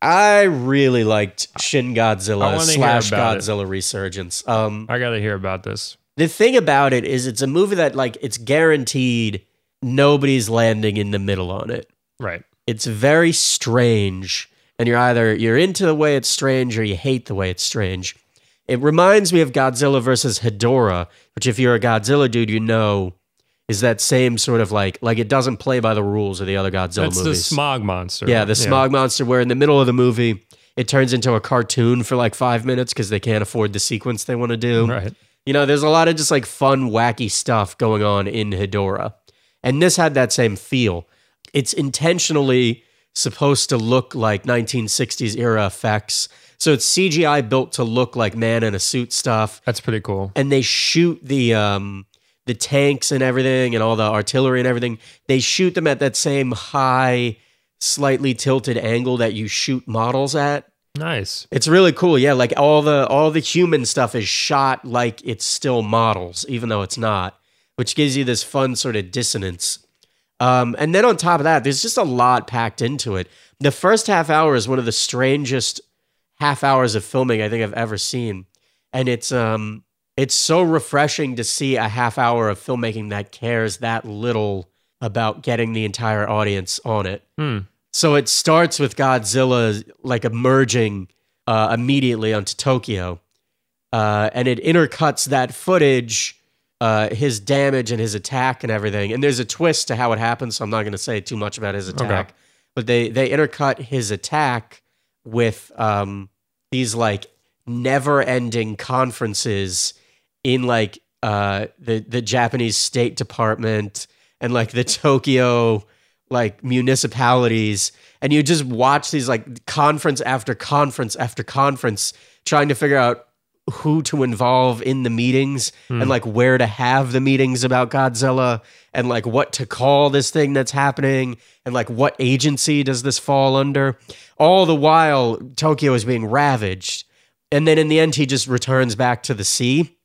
I really liked Shin Godzilla slash about it. Godzilla Resurgence. Um, I got to hear about this. the thing about it is, it's a movie that like it's guaranteed nobody's landing in the middle on it. Right. It's very strange, and you're either you're into the way it's strange or you hate the way it's strange. It reminds me of Godzilla versus Hedorah, which if you're a Godzilla dude, you know is that same sort of like like it doesn't play by the rules of the other Godzilla movies. That's the smog monster. Yeah, the smog monster, where in the middle of the movie, it turns into a cartoon for like five minutes because they can't afford the sequence they want to do. Right. You know, there's a lot of just like fun, wacky stuff going on in Hedorah. And this had that same feel. It's intentionally supposed to look like 1960s era effects. So it's CGI built to look like man in a suit stuff. That's pretty cool. And they shoot the um the tanks and everything and all the artillery and everything. They shoot them at that same high, slightly tilted angle that you shoot models at. Nice. It's really cool. Yeah, like all the all the human stuff is shot like it's still models, even though it's not, which gives you this fun sort of dissonance. Um, and then on top of that, there's just a lot packed into it. The first half hour is one of the strangest half hours of filming I think I've ever seen, and it's um it's so refreshing to see a half hour of filmmaking that cares that little about getting the entire audience on it. Hmm. So it starts with Godzilla like emerging uh, immediately onto Tokyo, uh, and it intercuts that footage, uh, his damage and his attack and everything. And there's a twist to how it happens, so I'm not going to say too much about his attack. But they they intercut his attack with um, these like never-ending conferences in like uh, the the Japanese State Department and like the Tokyo like municipalities. And you just watch these like conference after conference after conference trying to figure out who to involve in the meetings and like where to have the meetings about Godzilla and like what to call this thing that's happening and like what agency does this fall under. All the while Tokyo is being ravaged. And then in the end he just returns back to the sea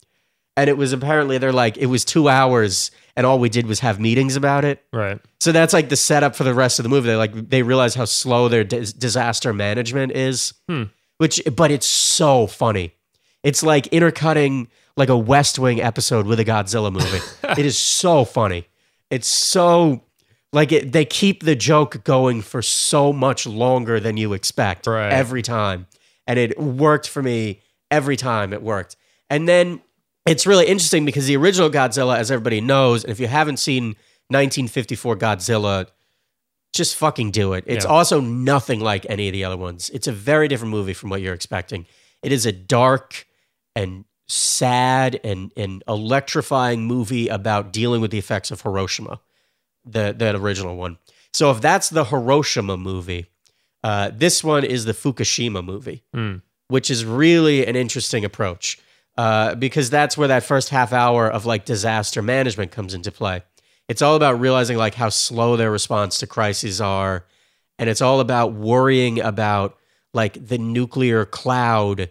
and it was apparently they're like it was 2 hours and all we did was have meetings about it Right. so that's like the setup for the rest of the movie. They like they realize how slow their dis- disaster management is, Hmm. which but it's so funny. It's like intercutting like a West Wing episode with a Godzilla movie. it is so funny. It's so like it, they keep the joke going for so much longer than you expect Right. every time and it worked for me every time it worked and then it's really interesting because the original godzilla as everybody knows and if you haven't seen 1954 godzilla just fucking do it it's Yeah. also nothing like any of the other ones it's a very different movie from what you're expecting it is a dark and sad and, and electrifying movie about dealing with the effects of hiroshima the the original one. So if that's the Hiroshima movie, uh, this one is the Fukushima movie, Hmm. which is really an interesting approach uh, because that's where that first half hour of like disaster management comes into play. It's all about realizing like how slow their response to crises are, and it's all about worrying about like the nuclear cloud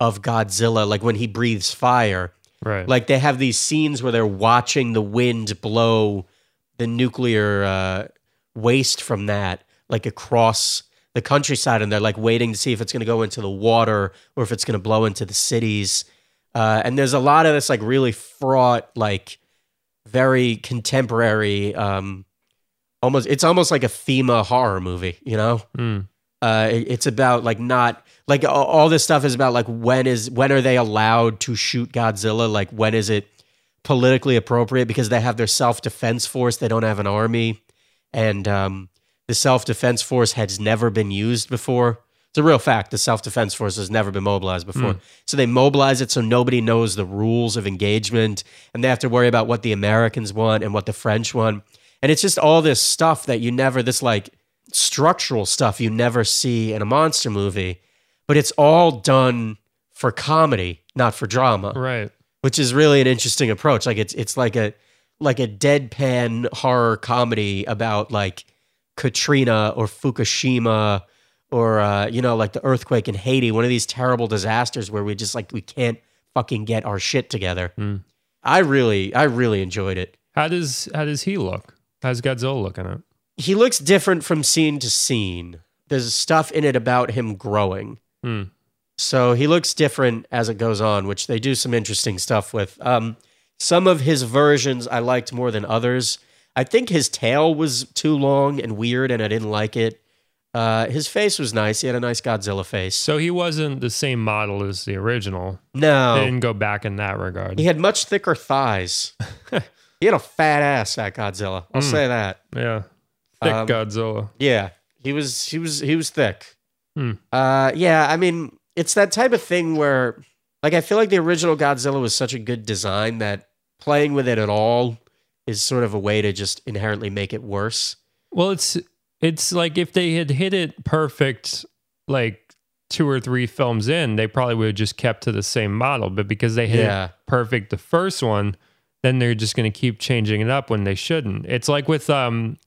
of Godzilla, like when he breathes fire. Right. Like they have these scenes where they're watching the wind blow the nuclear uh, waste from that, like across the countryside, and they're like waiting to see if it's going to go into the water or if it's going to blow into the cities. Uh, and there's a lot of this like really fraught, like very contemporary, um, almost it's almost like a FEMA horror movie, you know? Hmm. Uh, it- it's about like not like a- all this stuff is about like when is when are they allowed to shoot Godzilla? Like when is it politically appropriate because they have their self defense force. They don't have an army, and um, the self defense force has never been used before. It's a real fact. The self defense force has never been mobilized before. Hmm. So they mobilize it so nobody knows the rules of engagement, and they have to worry about what the Americans want and what the French want. And it's just all this stuff that you never, this like structural stuff you never see in a monster movie, but it's all done for comedy, not for drama right. which is really an interesting approach. Like it's it's like a like a deadpan horror comedy about like Katrina or Fukushima or uh, you know like the earthquake in Haiti, one of these terrible disasters where we just like we can't fucking get our shit together. Hmm. I really I really enjoyed it. How does how does he look? How's Godzilla looking at? He looks different from scene to scene. There's stuff in it about him growing. Hmm. So he looks different as it goes on, which they do some interesting stuff with. Um, some of his versions I liked more than others. I think his tail was too long and weird, and I didn't like it. Uh, his face was nice. He had a nice Godzilla face. So he wasn't the same model as the original. They No, didn't go back in that regard. he had much thicker thighs. he had a fat ass, that Godzilla. I'll Mm. say that. yeah. Thick Um, Godzilla. Yeah, he was. He was. He was thick. Hmm. Uh, yeah. I mean, it's that type of thing where, like, I feel like the original Godzilla was such a good design that playing with it at all is sort of a way to just inherently make it worse. Well, it's it's like if they had hit it perfect, like two or three films in, they probably would have just kept to the same model. But because they hit Yeah. it perfect the first one, then they're just going to keep changing it up when they shouldn't. It's like with um,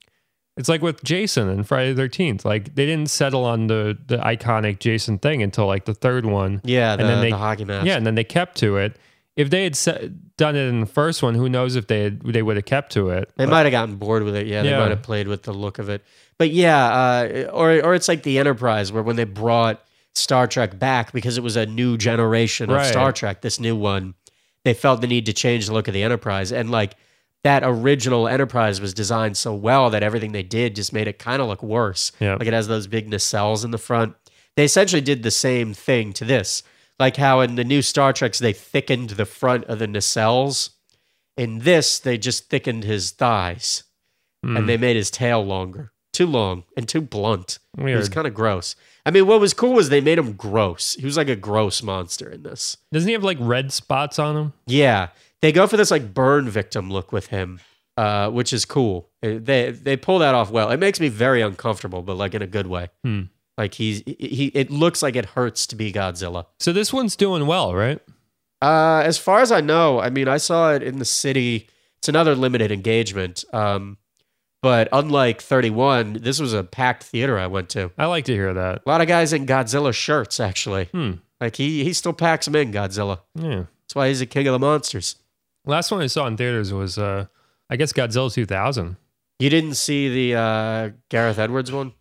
it's like with Jason and Friday the Thirteenth. Like they didn't settle on the the iconic Jason thing until like the third one. Yeah, the, And then they- the hockey mask. Yeah, and then they kept to it. If they had se- done it in the first one, who knows if they had, they would have kept to it. They might have gotten bored with it. Yeah, they Yeah. might have played with the look of it. But yeah, uh, or or it's like the Enterprise, where when they brought Star Trek back because it was a new generation of Right. Star Trek, this new one, they felt the need to change the look of the Enterprise, and like that original Enterprise was designed so well that everything they did just made it kind of look worse. Yeah. Like it has those big nacelles in the front. They essentially did the same thing to this. Like how in the new Star Treks they thickened the front of the nacelles. In this, they just thickened his thighs Hmm. and they made his tail longer. Too long and too blunt. It was kind of gross. I mean, what was cool was they made him gross. He was like a gross monster in this. Doesn't he have like red spots on him? Yeah. They go for this like burn victim look with him, uh, which is cool. They they pull that off well. It makes me very uncomfortable, but like in a good way. Hmm. Like he's he it looks like it hurts to be Godzilla. So this one's doing well, right? Uh, as far as I know, I mean, I saw it in the city. It's another limited engagement. Um, but unlike 31, this was a packed theater I went to. I like to hear that. A lot of guys in Godzilla shirts, actually. Hmm. Like he he still packs them in Godzilla. Yeah. That's why he's the king of the monsters. Last one I saw in theaters was, uh, I guess, Godzilla 2000. You didn't see the uh, Gareth Edwards one?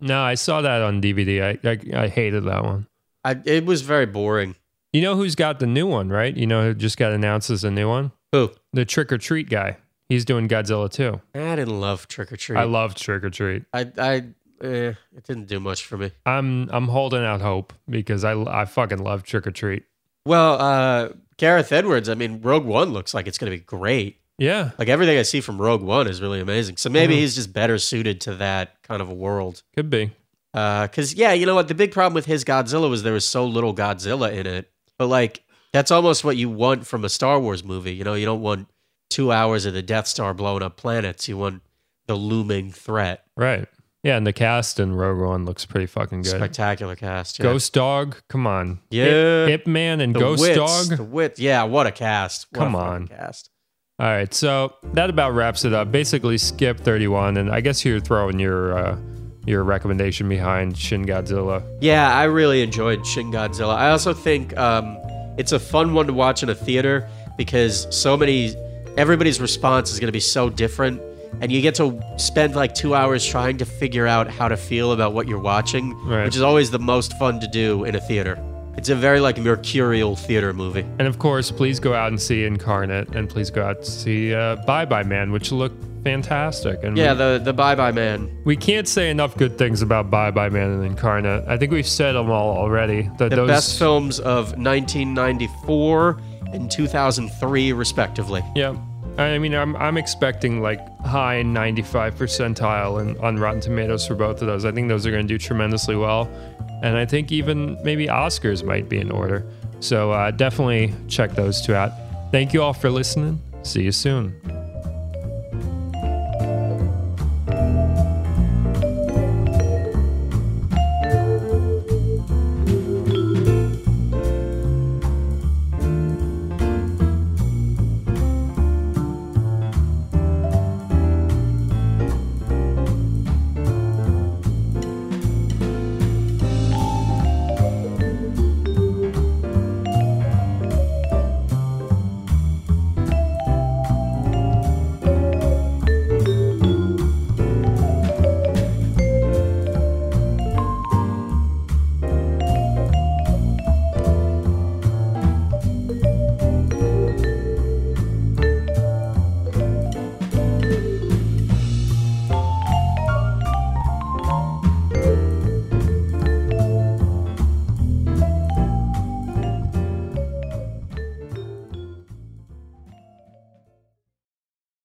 No, I saw that on DVD. I I, I hated that one. I, it was very boring. You know who's got the new one, right? You know who just got announced as a new one? Who? The Trick or Treat guy. He's doing Godzilla too. I didn't love Trick or Treat. I loved Trick or Treat. I, I, eh, it didn't do much for me. I'm I'm holding out hope because I I fucking love Trick or Treat. Well, uh, Gareth Edwards. I mean, Rogue One looks like it's going to be great. Yeah, Like everything I see from Rogue One is really amazing. So maybe Mhm. he's just better suited to that kind of a world. could be. Because yeah, you know what? The big problem with his Godzilla was there was so little Godzilla in it. But like, that's almost what you want from a Star Wars movie. You know, you don't want two hours of the Death Star blowing up planets. You want the looming threat. Right. Yeah, and the cast in Rogue One looks pretty fucking good. Spectacular cast. Yeah. Ghost Dog, come on. Yeah. Ip, Ip Man and the Ghost wits, Dog. The wit. Yeah, what a cast. What Come fucking on. Cast. All right, so that about wraps it up. Basically, skip 31, and I guess you're throwing your uh, your recommendation behind Shin Godzilla. Yeah, I really enjoyed Shin Godzilla. I also think um, it's a fun one to watch in a theater because so many, everybody's response is going to be so different. And you get to spend like two hours trying to figure out how to feel about what you're watching, Right. which is always the most fun to do in a theater. It's a very like mercurial theater movie. And of course, please go out and see Incarnate, and please go out to see uh, Bye Bye Man, which looked fantastic. And Yeah, we, the the Bye Bye Man. we can't say enough good things about Bye Bye Man and Incarnate. I think we've said them all already. That The those, best films of 1994 and 2003, respectively. Yeah. I mean, I'm, I'm expecting like high 95 percentile in, on Rotten Tomatoes for both of those. I think those are going to do tremendously well. And I think even maybe Oscars might be in order. So uh, definitely check those two out. Thank you all for listening. See you soon.